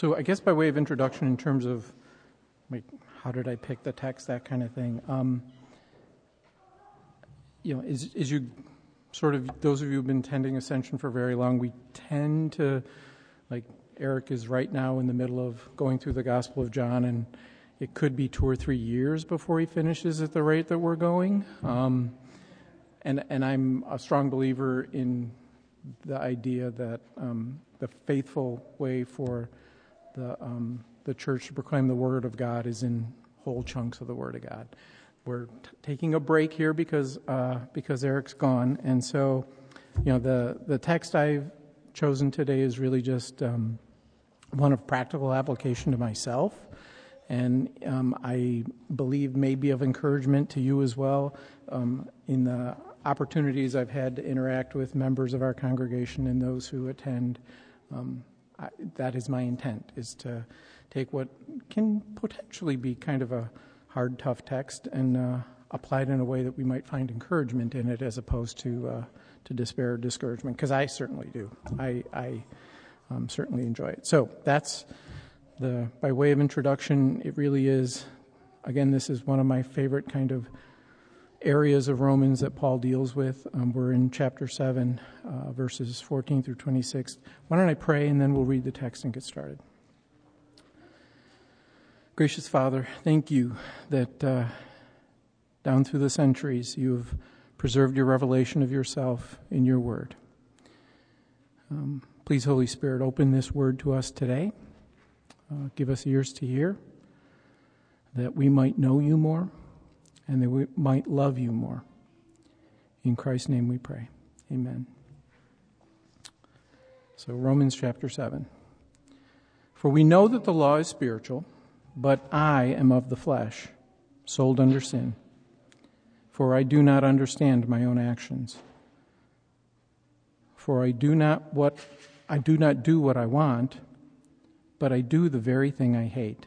So, I guess by way of introduction, in terms of like, how did I pick the text, that kind of thing. Um, you know, as, you sort of, those of you who've been tending Ascension for very long, we tend to, like, Eric is right now in the middle of going through the Gospel of John, and it could be two or three years before he finishes at the rate that we're going. Um, and, and I'm a strong believer in the idea that um, the faithful way for the, um, the church to proclaim the Word of God is in whole chunks of the Word of God. We're t- taking a break here because, uh, because Eric's gone. And so, you know, the, the text I've chosen today is really just um, one of practical application to myself. And um, I believe may be of encouragement to you as well um, in the opportunities I've had to interact with members of our congregation and those who attend. Um, I, that is my intent, is to take what can potentially be kind of a hard, tough text and uh, apply it in a way that we might find encouragement in it as opposed to, uh, to despair or discouragement, because I certainly do. I, I um, certainly enjoy it. So that's the, by way of introduction, it really is, again, this is one of my favorite kind of areas of Romans that Paul deals with. Um, we're in chapter 7, uh, verses 14 through 26. Why don't I pray and then we'll read the text and get started? Gracious Father, thank you that uh, down through the centuries you have preserved your revelation of yourself in your word. Um, please, Holy Spirit, open this word to us today. Uh, give us ears to hear that we might know you more and that we might love you more. In Christ's name we pray. Amen. So, Romans chapter 7. For we know that the law is spiritual, but I am of the flesh, sold under sin. For I do not understand my own actions. For I do not what I do not do what I want, but I do the very thing I hate.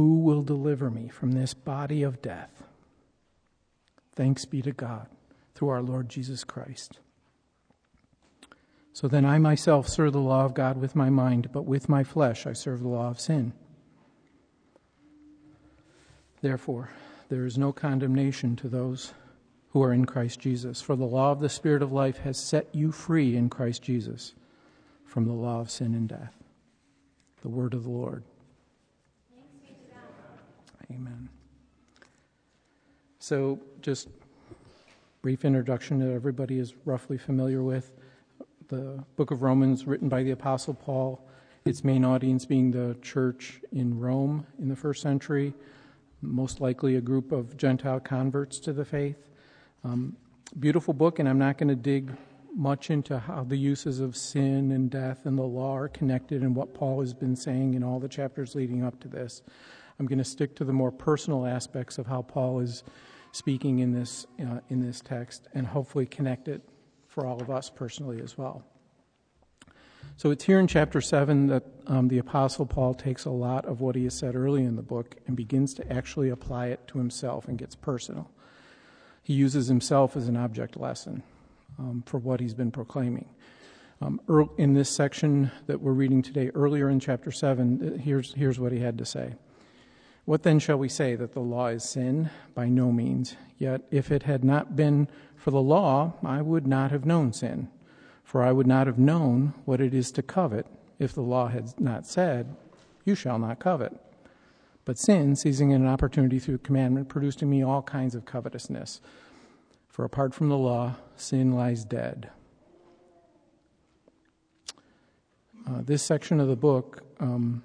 Who will deliver me from this body of death? Thanks be to God through our Lord Jesus Christ. So then I myself serve the law of God with my mind, but with my flesh I serve the law of sin. Therefore, there is no condemnation to those who are in Christ Jesus, for the law of the Spirit of life has set you free in Christ Jesus from the law of sin and death. The word of the Lord. Amen. So, just brief introduction that everybody is roughly familiar with. The book of Romans, written by the Apostle Paul, its main audience being the church in Rome in the first century, most likely a group of Gentile converts to the faith. Um, beautiful book, and I'm not going to dig much into how the uses of sin and death and the law are connected and what Paul has been saying in all the chapters leading up to this. I'm going to stick to the more personal aspects of how Paul is speaking in this, uh, in this text and hopefully connect it for all of us personally as well. So it's here in chapter 7 that um, the Apostle Paul takes a lot of what he has said early in the book and begins to actually apply it to himself and gets personal. He uses himself as an object lesson um, for what he's been proclaiming. Um, in this section that we're reading today, earlier in chapter 7, uh, here's, here's what he had to say. What then shall we say? That the law is sin? By no means. Yet if it had not been for the law, I would not have known sin. For I would not have known what it is to covet if the law had not said, You shall not covet. But sin, seizing an opportunity through commandment, produced in me all kinds of covetousness. For apart from the law, sin lies dead. Uh, this section of the book um,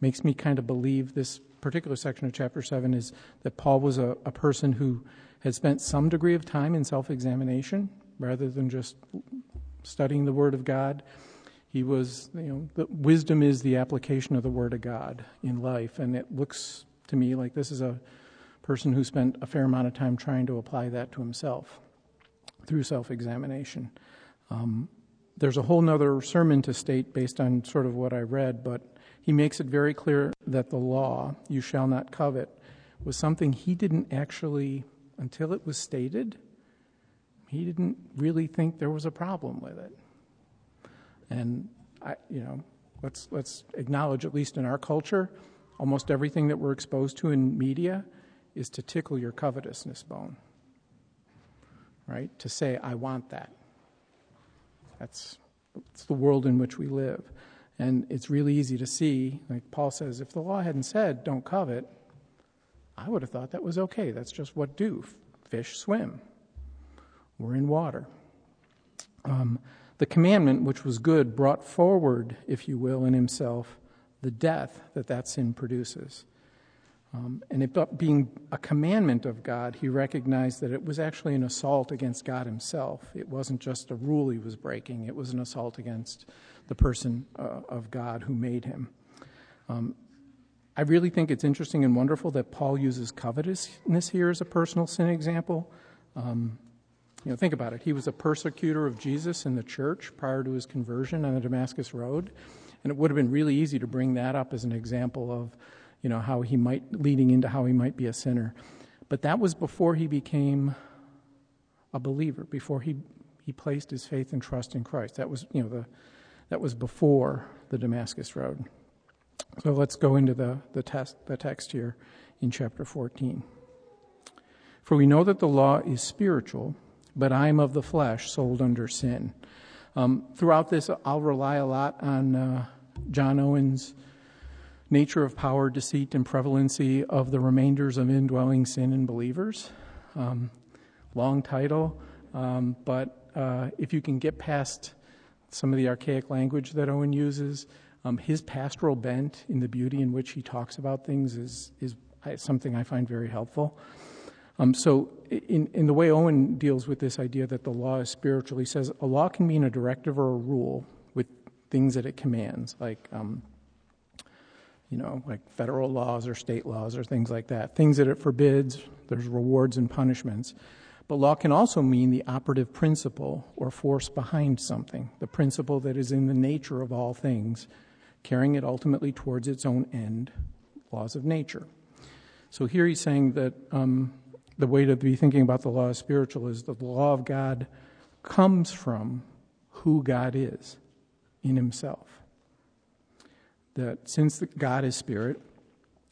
makes me kind of believe this particular section of chapter 7 is that Paul was a, a person who had spent some degree of time in self examination rather than just studying the Word of God. He was, you know, the, wisdom is the application of the Word of God in life, and it looks to me like this is a person who spent a fair amount of time trying to apply that to himself through self examination. Um, there's a whole nother sermon to state based on sort of what I read, but he makes it very clear that the law, you shall not covet, was something he didn't actually, until it was stated, he didn't really think there was a problem with it. And I, you know, let's let's acknowledge, at least in our culture, almost everything that we're exposed to in media is to tickle your covetousness bone. Right? To say, I want that. That's, the world in which we live. And it's really easy to see, like Paul says, if the law hadn't said, don't covet, I would have thought that was okay. That's just what do. Fish swim. We're in water. Um, the commandment, which was good, brought forward, if you will, in himself the death that that sin produces. Um, and it being a commandment of God, he recognized that it was actually an assault against God himself. It wasn't just a rule he was breaking, it was an assault against the person uh, of God who made him. Um, I really think it's interesting and wonderful that Paul uses covetousness here as a personal sin example. Um, you know, think about it. He was a persecutor of Jesus in the church prior to his conversion on the Damascus Road, and it would have been really easy to bring that up as an example of, you know, how he might leading into how he might be a sinner. But that was before he became a believer, before he he placed his faith and trust in Christ. That was, you know, the that was before the Damascus Road. So let's go into the, the, test, the text here in chapter 14. For we know that the law is spiritual, but I am of the flesh, sold under sin. Um, throughout this, I'll rely a lot on uh, John Owen's nature of power, deceit, and prevalency of the remainders of indwelling sin in believers. Um, long title, um, but uh, if you can get past some of the archaic language that Owen uses. Um, his pastoral bent in the beauty in which he talks about things is, is something I find very helpful. Um, so, in, in the way Owen deals with this idea that the law is spiritual, he says a law can mean a directive or a rule with things that it commands, like, um, you know, like federal laws or state laws or things like that. Things that it forbids, there's rewards and punishments. But law can also mean the operative principle or force behind something, the principle that is in the nature of all things, carrying it ultimately towards its own end, laws of nature. So here he's saying that um, the way to be thinking about the law of spiritual is that the law of God comes from who God is in himself. That since God is spirit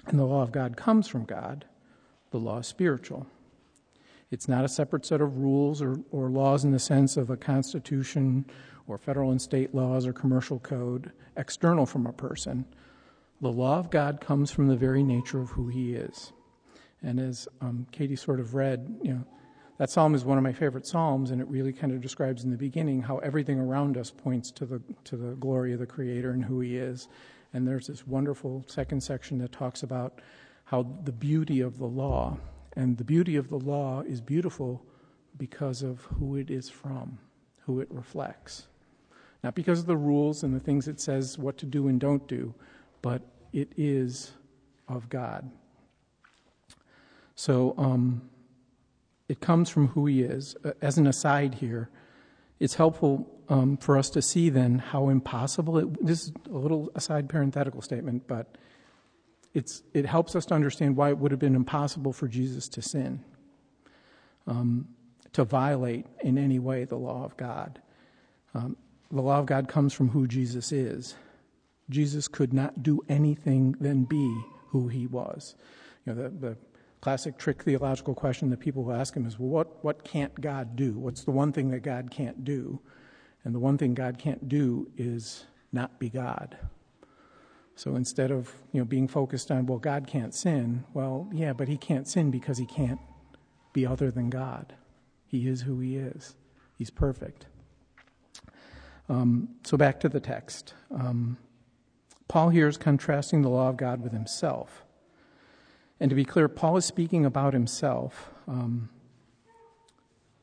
and the law of God comes from God, the law is spiritual. It's not a separate set of rules or, or laws in the sense of a constitution or federal and state laws or commercial code external from a person. The law of God comes from the very nature of who he is. And as um, Katie sort of read, you know, that psalm is one of my favorite psalms, and it really kind of describes in the beginning how everything around us points to the to the glory of the Creator and who He is. And there's this wonderful second section that talks about how the beauty of the law and the beauty of the law is beautiful because of who it is from, who it reflects. Not because of the rules and the things it says what to do and don't do, but it is of God. So um, it comes from who He is. Uh, as an aside here, it's helpful um, for us to see then how impossible it. This is a little aside parenthetical statement, but it's, it helps us to understand why it would have been impossible for Jesus to sin, um, to violate in any way the law of God. Um, the law of God comes from who Jesus is. Jesus could not do anything than be who he was. You know, the, the classic trick theological question that people will ask him is, well, what, what can't God do? What's the one thing that God can't do? And the one thing God can't do is not be God. So instead of you know being focused on well God can't sin, well yeah, but he can't sin because he can't be other than God. He is who he is. He's perfect. Um, so back to the text. Um, Paul here is contrasting the law of God with himself. And to be clear, Paul is speaking about himself um,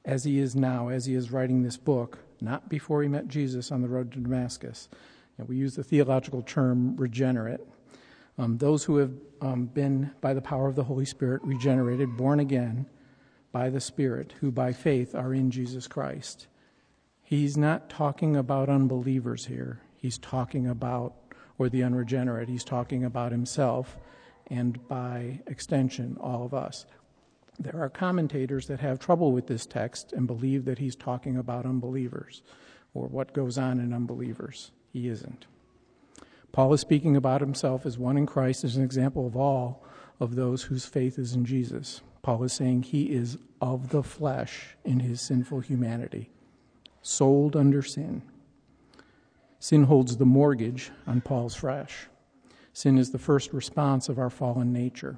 as he is now, as he is writing this book, not before he met Jesus on the road to Damascus. And we use the theological term regenerate. Um, those who have um, been, by the power of the Holy Spirit, regenerated, born again by the Spirit, who by faith are in Jesus Christ. He's not talking about unbelievers here. He's talking about, or the unregenerate, he's talking about himself and by extension, all of us. There are commentators that have trouble with this text and believe that he's talking about unbelievers or what goes on in unbelievers. He isn't. Paul is speaking about himself as one in Christ as an example of all of those whose faith is in Jesus. Paul is saying he is of the flesh in his sinful humanity sold under sin. Sin holds the mortgage on Paul's flesh. Sin is the first response of our fallen nature.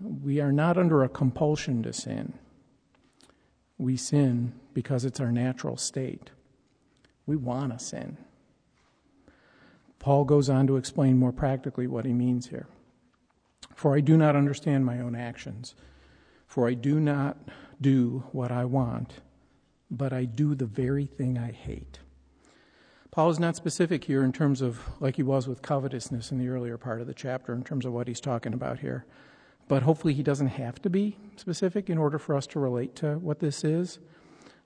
We are not under a compulsion to sin. We sin because it's our natural state. We want to sin. Paul goes on to explain more practically what he means here. For I do not understand my own actions, for I do not do what I want but I do the very thing I hate. Paul is not specific here in terms of, like he was with covetousness in the earlier part of the chapter, in terms of what he's talking about here. But hopefully, he doesn't have to be specific in order for us to relate to what this is.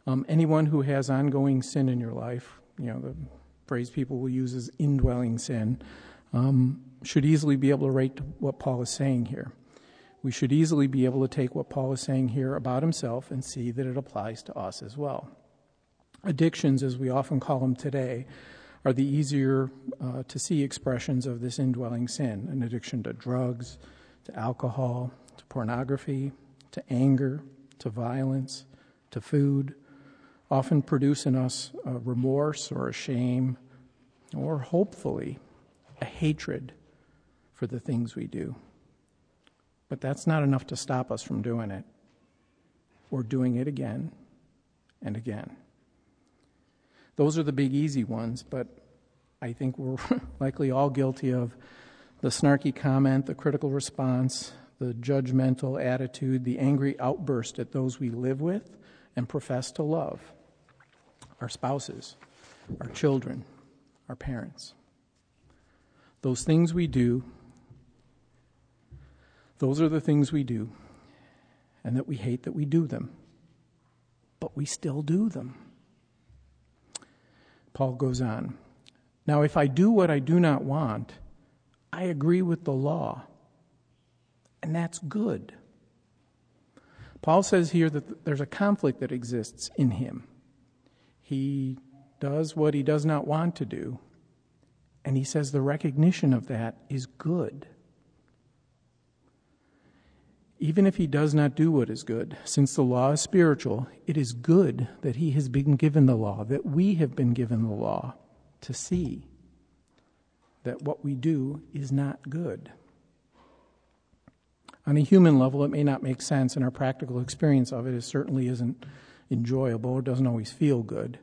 Um, anyone who has ongoing sin in your life, you know, the phrase people will use is indwelling sin, um, should easily be able to relate to what Paul is saying here we should easily be able to take what Paul is saying here about himself and see that it applies to us as well. Addictions, as we often call them today, are the easier uh, to see expressions of this indwelling sin an addiction to drugs, to alcohol, to pornography, to anger, to violence, to food, often produce in us a remorse or a shame, or hopefully a hatred for the things we do. But that's not enough to stop us from doing it. We're doing it again and again. Those are the big, easy ones, but I think we're likely all guilty of the snarky comment, the critical response, the judgmental attitude, the angry outburst at those we live with and profess to love our spouses, our children, our parents. Those things we do those are the things we do, and that we hate that we do them. But we still do them. Paul goes on Now, if I do what I do not want, I agree with the law, and that's good. Paul says here that there's a conflict that exists in him. He does what he does not want to do, and he says the recognition of that is good even if he does not do what is good, since the law is spiritual, it is good that he has been given the law, that we have been given the law to see that what we do is not good. On a human level, it may not make sense, and our practical experience of it certainly isn't enjoyable or doesn't always feel good.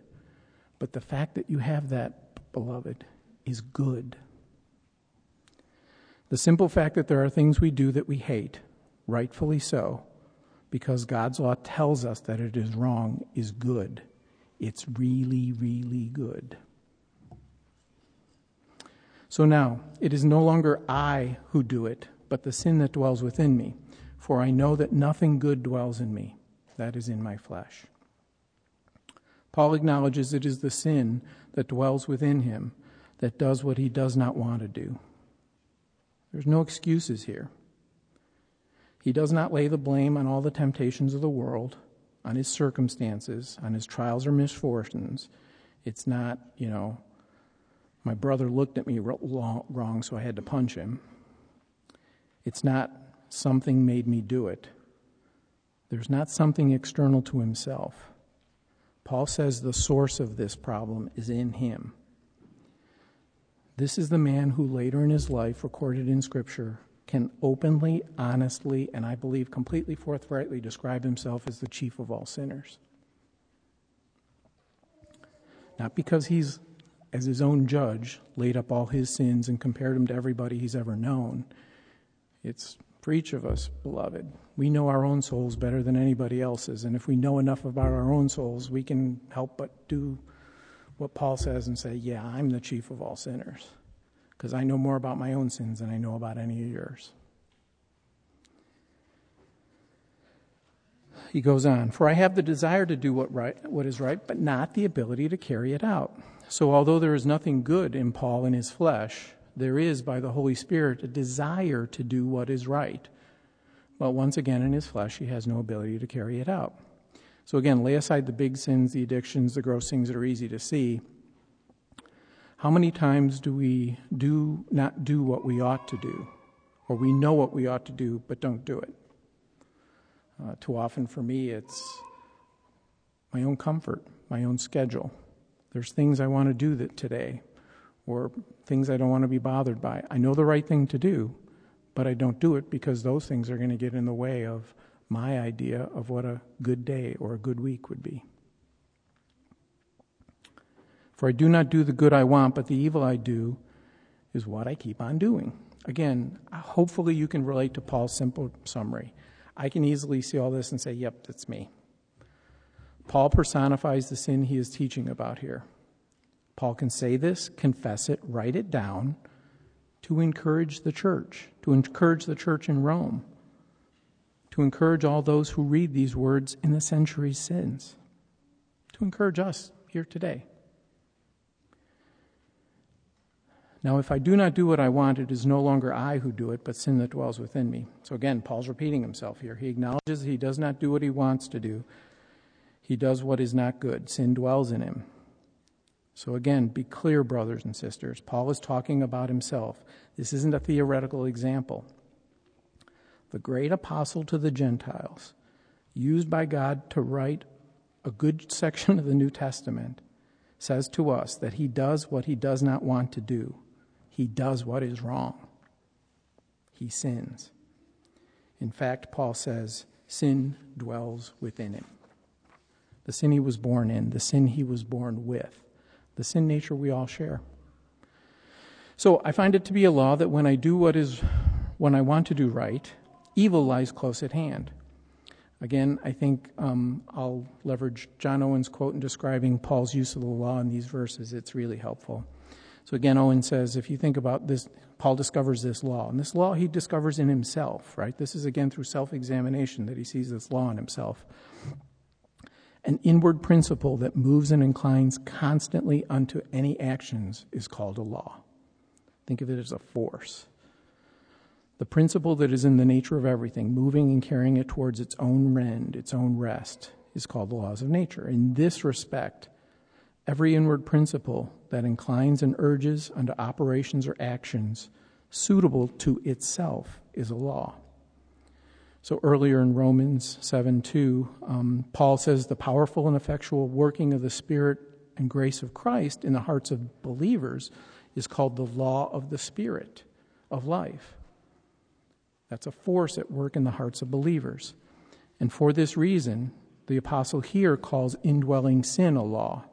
But the fact that you have that, beloved, is good. The simple fact that there are things we do that we hate rightfully so, because God's law tells us that it is wrong, is good. It's really, really good. So now, it is no longer I who do it, but the sin that dwells within me. For I know that nothing good dwells in me, that is in my flesh. Paul acknowledges it is the sin that dwells within him that does what he does not want to do. There's no excuses here. He does not lay the blame on all the temptations of the world, on his circumstances, on his trials or misfortunes. It's not, you know, my brother looked at me wrong, so I had to punch him. It's not something made me do it. There's not something external to himself. Paul says the source of this problem is in him. This is the man who later in his life, recorded in Scripture, can openly, honestly, and I believe completely forthrightly describe himself as the chief of all sinners. Not because he's, as his own judge, laid up all his sins and compared them to everybody he's ever known. It's for each of us, beloved. We know our own souls better than anybody else's, and if we know enough about our own souls, we can help but do what Paul says and say, Yeah, I'm the chief of all sinners, because I know more about my own sins than I know about any of yours. He goes on, For I have the desire to do what, right, what is right, but not the ability to carry it out. So, although there is nothing good in Paul in his flesh, there is, by the Holy Spirit, a desire to do what is right. But once again, in his flesh, he has no ability to carry it out. So, again, lay aside the big sins, the addictions, the gross things that are easy to see. How many times do we do not do what we ought to do? Or we know what we ought to do, but don't do it? Uh, too often for me, it's my own comfort, my own schedule. There's things I want to do that today, or things I don't want to be bothered by. I know the right thing to do, but I don't do it because those things are going to get in the way of my idea of what a good day or a good week would be. For I do not do the good I want, but the evil I do is what I keep on doing. Again, hopefully you can relate to Paul's simple summary. I can easily see all this and say, yep, that's me. Paul personifies the sin he is teaching about here. Paul can say this, confess it, write it down to encourage the church, to encourage the church in Rome, to encourage all those who read these words in the centuries since, to encourage us here today. Now, if I do not do what I want, it is no longer I who do it, but sin that dwells within me. So again, Paul's repeating himself here. He acknowledges he does not do what he wants to do, he does what is not good. Sin dwells in him. So, again, be clear, brothers and sisters. Paul is talking about himself. This isn't a theoretical example. The great apostle to the Gentiles, used by God to write a good section of the New Testament, says to us that he does what he does not want to do. He does what is wrong. He sins. In fact, Paul says, sin dwells within him. The sin he was born in, the sin he was born with the sin nature we all share. So I find it to be a law that when I do what is, when I want to do right, evil lies close at hand. Again, I think um, I'll leverage John Owen's quote in describing Paul's use of the law in these verses. It's really helpful. So again, Owen says, if you think about this, Paul discovers this law. And this law he discovers in himself, right? This is again through self examination that he sees this law in himself an inward principle that moves and inclines constantly unto any actions is called a law. Think of it as a force. The principle that is in the nature of everything, moving and carrying it towards its own end, its own rest, is called the laws of nature. In this respect, every inward principle that inclines and urges unto operations or actions suitable to itself is a law. So earlier in Romans 7 2, um, Paul says the powerful and effectual working of the Spirit and grace of Christ in the hearts of believers is called the law of the Spirit of life. That's a force at work in the hearts of believers. And for this reason, the apostle here calls indwelling sin a law.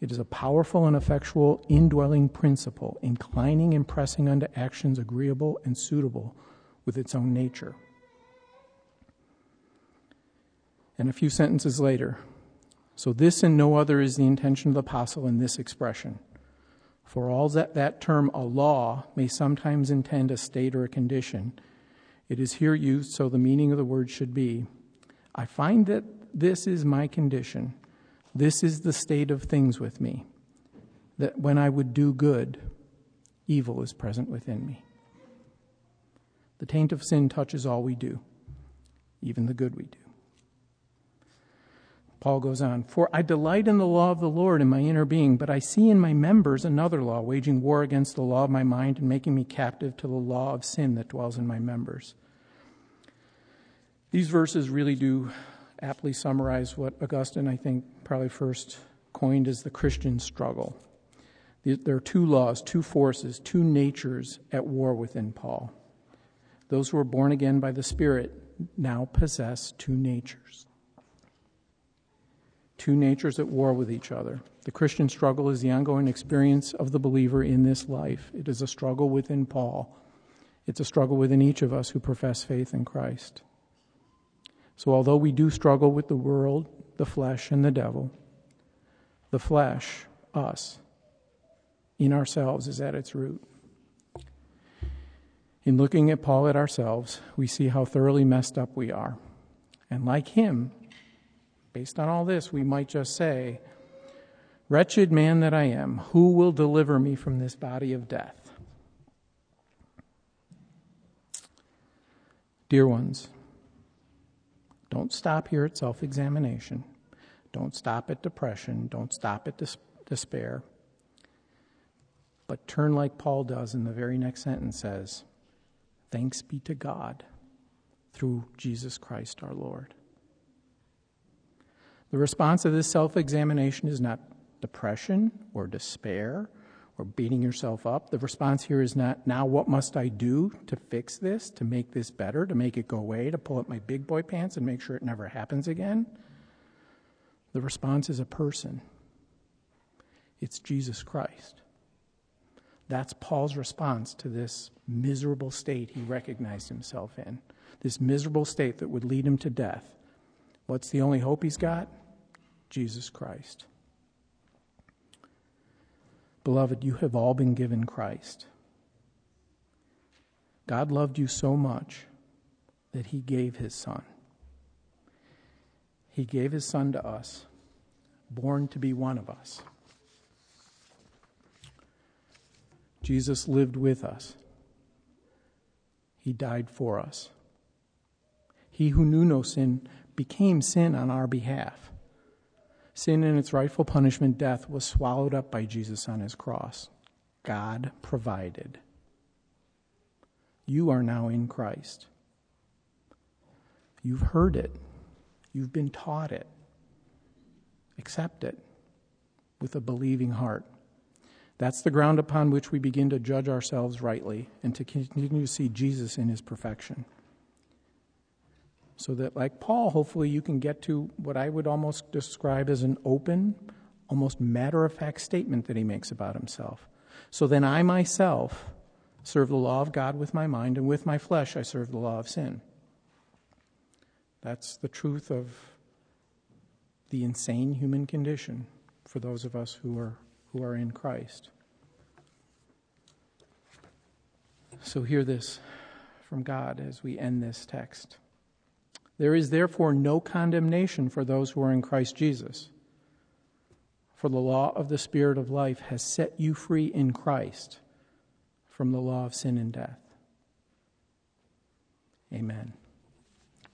It is a powerful and effectual indwelling principle, inclining and pressing unto actions agreeable and suitable with its own nature. And a few sentences later, so this and no other is the intention of the apostle in this expression. For all that that term, a law, may sometimes intend a state or a condition, it is here used so the meaning of the word should be I find that this is my condition. This is the state of things with me. That when I would do good, evil is present within me. The taint of sin touches all we do, even the good we do. Paul goes on, For I delight in the law of the Lord in my inner being, but I see in my members another law, waging war against the law of my mind and making me captive to the law of sin that dwells in my members. These verses really do aptly summarize what Augustine, I think, probably first coined as the Christian struggle. There are two laws, two forces, two natures at war within Paul. Those who are born again by the Spirit now possess two natures. Two natures at war with each other. The Christian struggle is the ongoing experience of the believer in this life. It is a struggle within Paul. It's a struggle within each of us who profess faith in Christ. So, although we do struggle with the world, the flesh, and the devil, the flesh, us, in ourselves is at its root. In looking at Paul at ourselves, we see how thoroughly messed up we are. And like him, based on all this, we might just say, Wretched man that I am, who will deliver me from this body of death? Dear ones, don't stop here at self examination. Don't stop at depression. Don't stop at dis- despair. But turn like Paul does in the very next sentence says, Thanks be to God through Jesus Christ our Lord. The response of this self examination is not depression or despair or beating yourself up. The response here is not, now what must I do to fix this, to make this better, to make it go away, to pull up my big boy pants and make sure it never happens again? The response is a person. It's Jesus Christ. That's Paul's response to this miserable state he recognized himself in, this miserable state that would lead him to death. What's the only hope he's got? Jesus Christ. Beloved, you have all been given Christ. God loved you so much that he gave his son. He gave his son to us, born to be one of us. Jesus lived with us. He died for us. He who knew no sin became sin on our behalf Sin and its rightful punishment, death, was swallowed up by Jesus on his cross. God provided. You are now in Christ. You've heard it, you've been taught it. Accept it with a believing heart. That's the ground upon which we begin to judge ourselves rightly and to continue to see Jesus in his perfection so that, like Paul, hopefully you can get to what I would almost describe as an open, almost matter of fact statement that he makes about himself. So then I myself serve the law of God with my mind, and with my flesh I serve the law of sin. That's the truth of the insane human condition for those of us who are, who are in Christ. So hear this from God as we end this text. There is therefore no condemnation for those who are in Christ Jesus. For the law of the Spirit of life has set you free in Christ from the law of sin and death. Amen.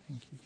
Thank you.